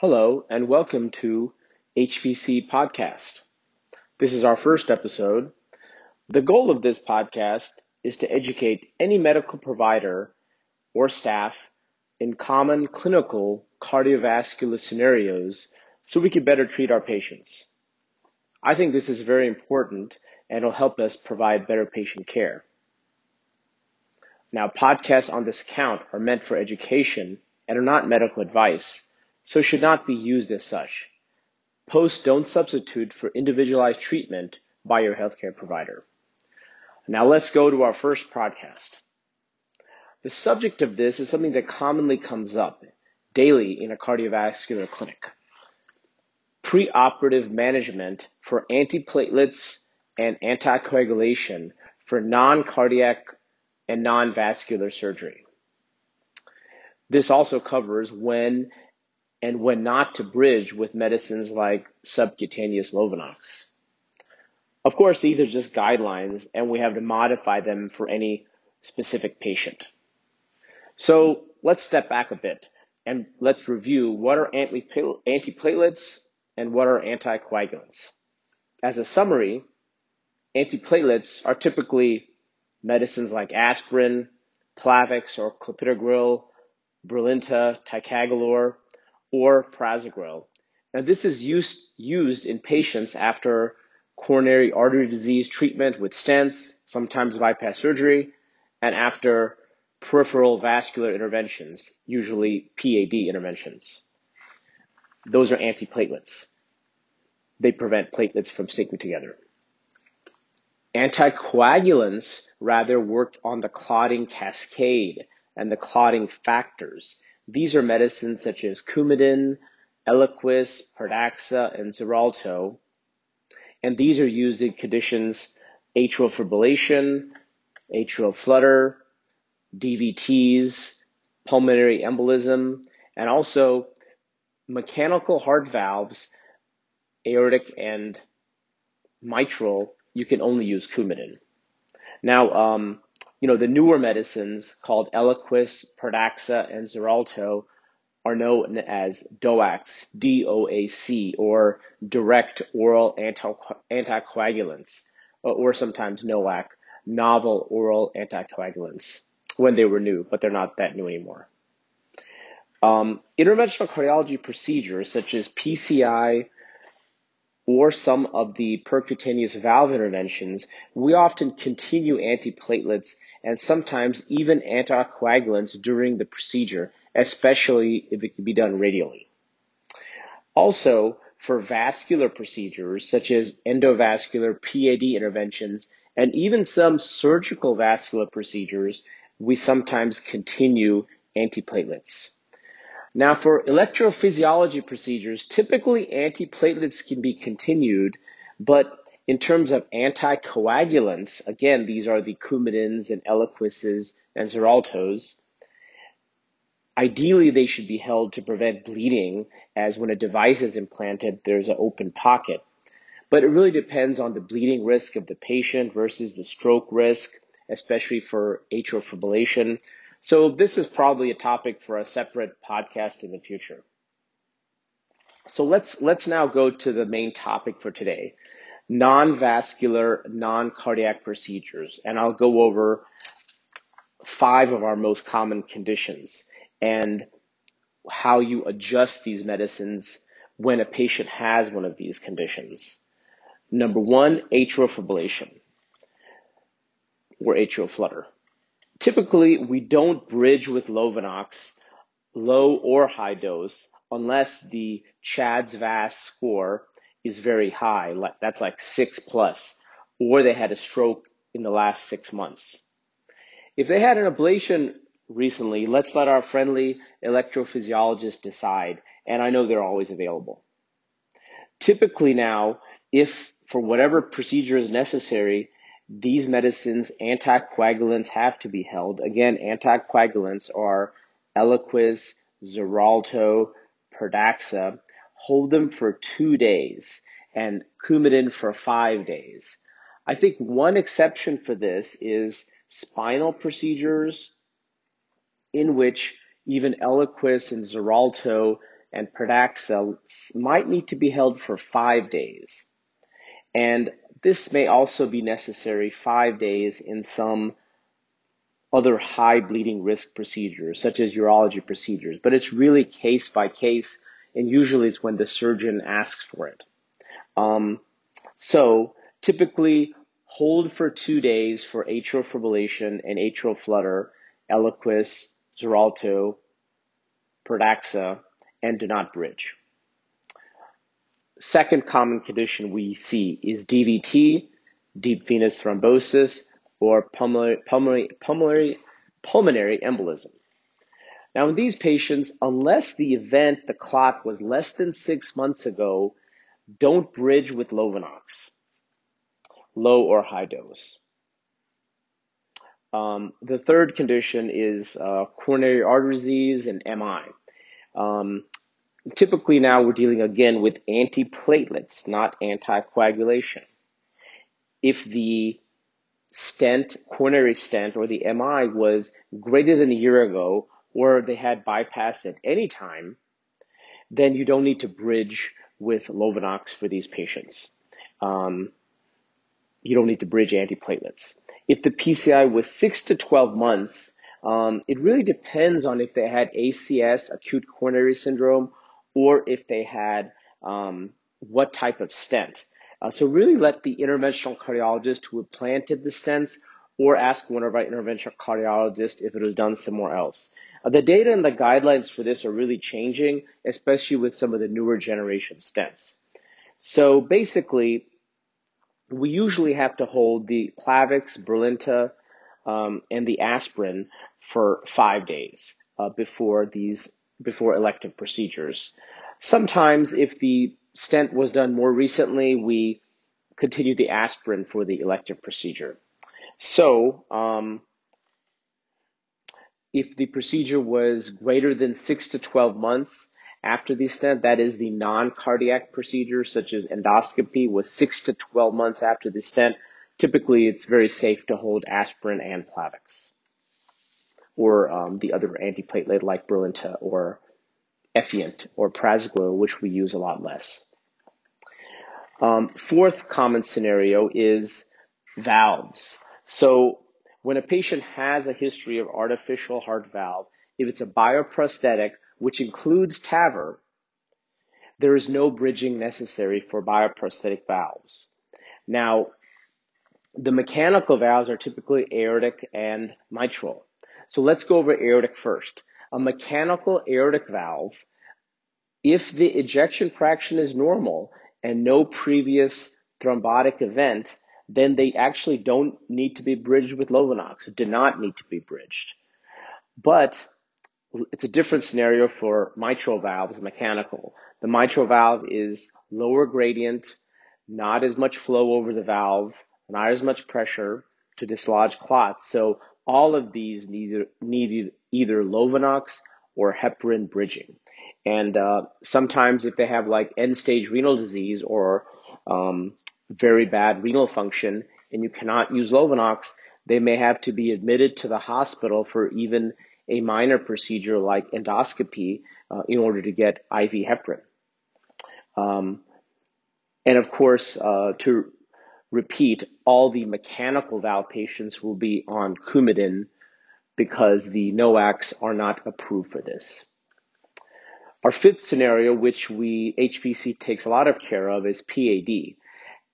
Hello, and welcome to HVC Podcast. This is our first episode. The goal of this podcast is to educate any medical provider or staff in common clinical cardiovascular scenarios so we can better treat our patients. I think this is very important and will help us provide better patient care. Now, podcasts on this account are meant for education and are not medical advice, so should not be used as such. Posts don't substitute for individualized treatment by your healthcare provider. Now let's go to our first podcast. The subject of this is something that commonly comes up daily in a cardiovascular clinic. Preoperative management for antiplatelets and anticoagulation for non-cardiac and non-vascular surgery. This also covers when and when not to bridge with medicines like subcutaneous Lovenox. Of course, these are just guidelines and we have to modify them for any specific patient. So let's step back a bit and let's review what are antiplatelets and what are anticoagulants. As a summary, antiplatelets are typically medicines like aspirin, Plavix or clopidogrel, Brilinta, ticagrelor, or prasugrel. Now, this is used, used in patients after coronary artery disease treatment with stents, sometimes bypass surgery, and after peripheral vascular interventions, usually PAD interventions. Those are antiplatelets. They prevent platelets from sticking together. Anticoagulants rather work on the clotting cascade and the clotting factors. These are medicines such as Coumadin, Eliquis, Pradaxa, and Xarelto. And these are used in conditions atrial fibrillation, atrial flutter, DVTs, pulmonary embolism, and also mechanical heart valves, aortic and mitral, you can only use Coumadin. Now, um, you know, the newer medicines called Eliquis, Pradaxa, and Xarelto are known as DOACs, D-O-A-C, or direct oral anticoagulants, or sometimes NOAC, novel oral anticoagulants, when they were new, but they're not that new anymore. Um, interventional cardiology procedures such as PCI or some of the percutaneous valve interventions, we often continue antiplatelets and sometimes even anticoagulants during the procedure, especially if it can be done radially. Also, for vascular procedures such as endovascular PAD interventions and even some surgical vascular procedures, we sometimes continue antiplatelets. Now, for electrophysiology procedures, typically antiplatelets can be continued, but in terms of anticoagulants, again, these are the Coumadins and Eliquises and Xareltos. Ideally, they should be held to prevent bleeding, as when a device is implanted, there's an open pocket. But it really depends on the bleeding risk of the patient versus the stroke risk, especially for atrial fibrillation. So this is probably a topic for a separate podcast in the future. So let's let's now go to the main topic for today, non-vascular, non-cardiac procedures. And I'll go over five of our most common conditions and how you adjust these medicines when a patient has one of these conditions. Number one, atrial fibrillation or atrial flutter. Typically, we don't bridge with Lovenox, low or high dose, unless the CHADS VAS score is very high, like that's like six plus, or they had a stroke in the last six months. If they had an ablation recently, let's let our friendly electrophysiologist decide, and I know they're always available. Typically now, if for whatever procedure is necessary, these medicines, anticoagulants have to be held. Again, anticoagulants are Eliquis, Xarelto, Pradaxa, hold them for two days, and Coumadin for five days. I think one exception for this is spinal procedures in which even Eliquis and Xarelto and Pradaxa might need to be held for five days. And this may also be necessary five days in some other high bleeding risk procedures, such as urology procedures, but it's really case by case, and usually it's when the surgeon asks for it. Um, so typically hold for two days for atrial fibrillation and atrial flutter, Eliquis, Xarelto, Pradaxa, and do not bridge. Second common condition we see is DVT, deep venous thrombosis, or pulmonary, pulmonary, pulmonary, pulmonary embolism. Now, in these patients, unless the event, the clot, was less than six months ago, don't bridge with Lovenox, low or high dose. Um, the third condition is uh, coronary artery disease and MI. Um, typically now we're dealing again with antiplatelets, not anticoagulation. If the stent, coronary stent, or the MI was greater than a year ago, or they had bypass at any time, then you don't need to bridge with Lovenox for these patients. Um, you don't need to bridge antiplatelets. If the PCI was six to 12 months, um, it really depends on if they had ACS, acute coronary syndrome, or if they had um, what type of stent. Uh, so really let the interventional cardiologist who implanted the stents or ask one of our interventional cardiologists if it was done somewhere else. Uh, the data and the guidelines for this are really changing, especially with some of the newer generation stents. So basically, we usually have to hold the Plavix, Brilinta, um, and the aspirin for five days uh, before these before elective procedures. Sometimes, if the stent was done more recently, we continue the aspirin for the elective procedure. So, um, if the procedure was greater than six to 12 months after the stent, that is the non-cardiac procedure, such as endoscopy, was six to 12 months after the stent, typically it's very safe to hold aspirin and Plavix or um, the other antiplatelet like Brilinta or Effient or Prasugrel, which we use a lot less. Um, fourth common scenario is valves. So when a patient has a history of artificial heart valve, if it's a bioprosthetic, which includes TAVR, there is no bridging necessary for bioprosthetic valves. Now, the mechanical valves are typically aortic and mitral. So let's go over aortic first. A mechanical aortic valve, if the ejection fraction is normal and no previous thrombotic event, then they actually don't need to be bridged with Lovenox, do not need to be bridged. But it's a different scenario for mitral valves, mechanical. The mitral valve is lower gradient, not as much flow over the valve, not as much pressure to dislodge clots. So all of these need, need either Lovenox or heparin bridging. And uh, sometimes if they have like end stage renal disease or um, very bad renal function and you cannot use Lovenox, they may have to be admitted to the hospital for even a minor procedure like endoscopy uh, in order to get IV heparin. Um, and of course, uh, to repeat, all the mechanical valve patients will be on Coumadin because the NOACs are not approved for this. Our fifth scenario, which we HVC takes a lot of care of, is PAD.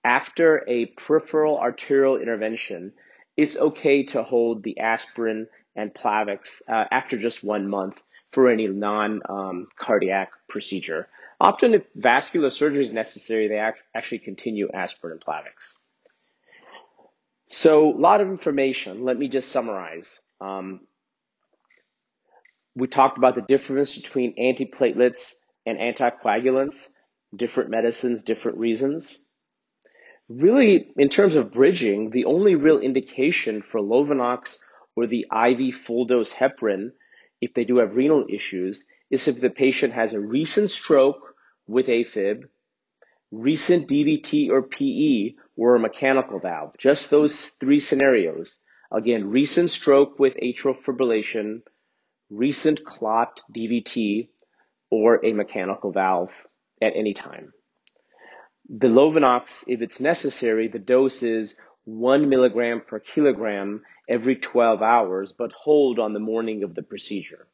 After a peripheral arterial intervention, it's okay to hold the aspirin and Plavix uh, after just one month for any non-cardiac um, procedure. Often, if vascular surgery is necessary, they act- actually continue aspirin and Plavix. So, a lot of information. Let me just summarize. Um, we talked about the difference between antiplatelets and anticoagulants, different medicines, different reasons. Really, in terms of bridging, the only real indication for Lovenox or the IV full dose heparin, if they do have renal issues, is if the patient has a recent stroke with AFib, recent DVT or PE, or a mechanical valve. Just those three scenarios. Again, recent stroke with atrial fibrillation, recent clot DVT, or a mechanical valve at any time. The Lovenox, if it's necessary, the dose is one milligram per kilogram every 12 hours, but hold on the morning of the procedure.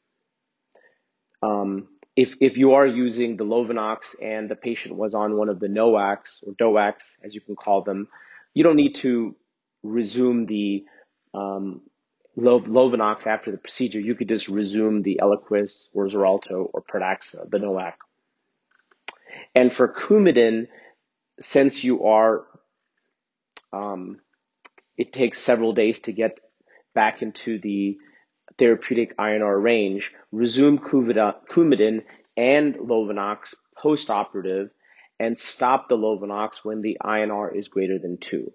Um, if, if you are using the Lovenox and the patient was on one of the NOACs or DOACs, as you can call them, you don't need to resume the um, Lovenox after the procedure. You could just resume the Eliquis or Xarelto or Pradaxa, the NOAC. And for Coumadin, since you are, um, it takes several days to get back into the therapeutic INR range, resume Coumadin and Lovenox post-operative and stop the Lovenox when the INR is greater than 2.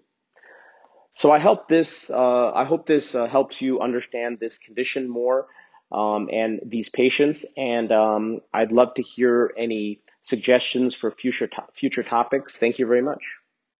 So I hope this, uh, I hope this uh, helps you understand this condition more um, and these patients. And um, I'd love to hear any suggestions for future to- future topics. Thank you very much.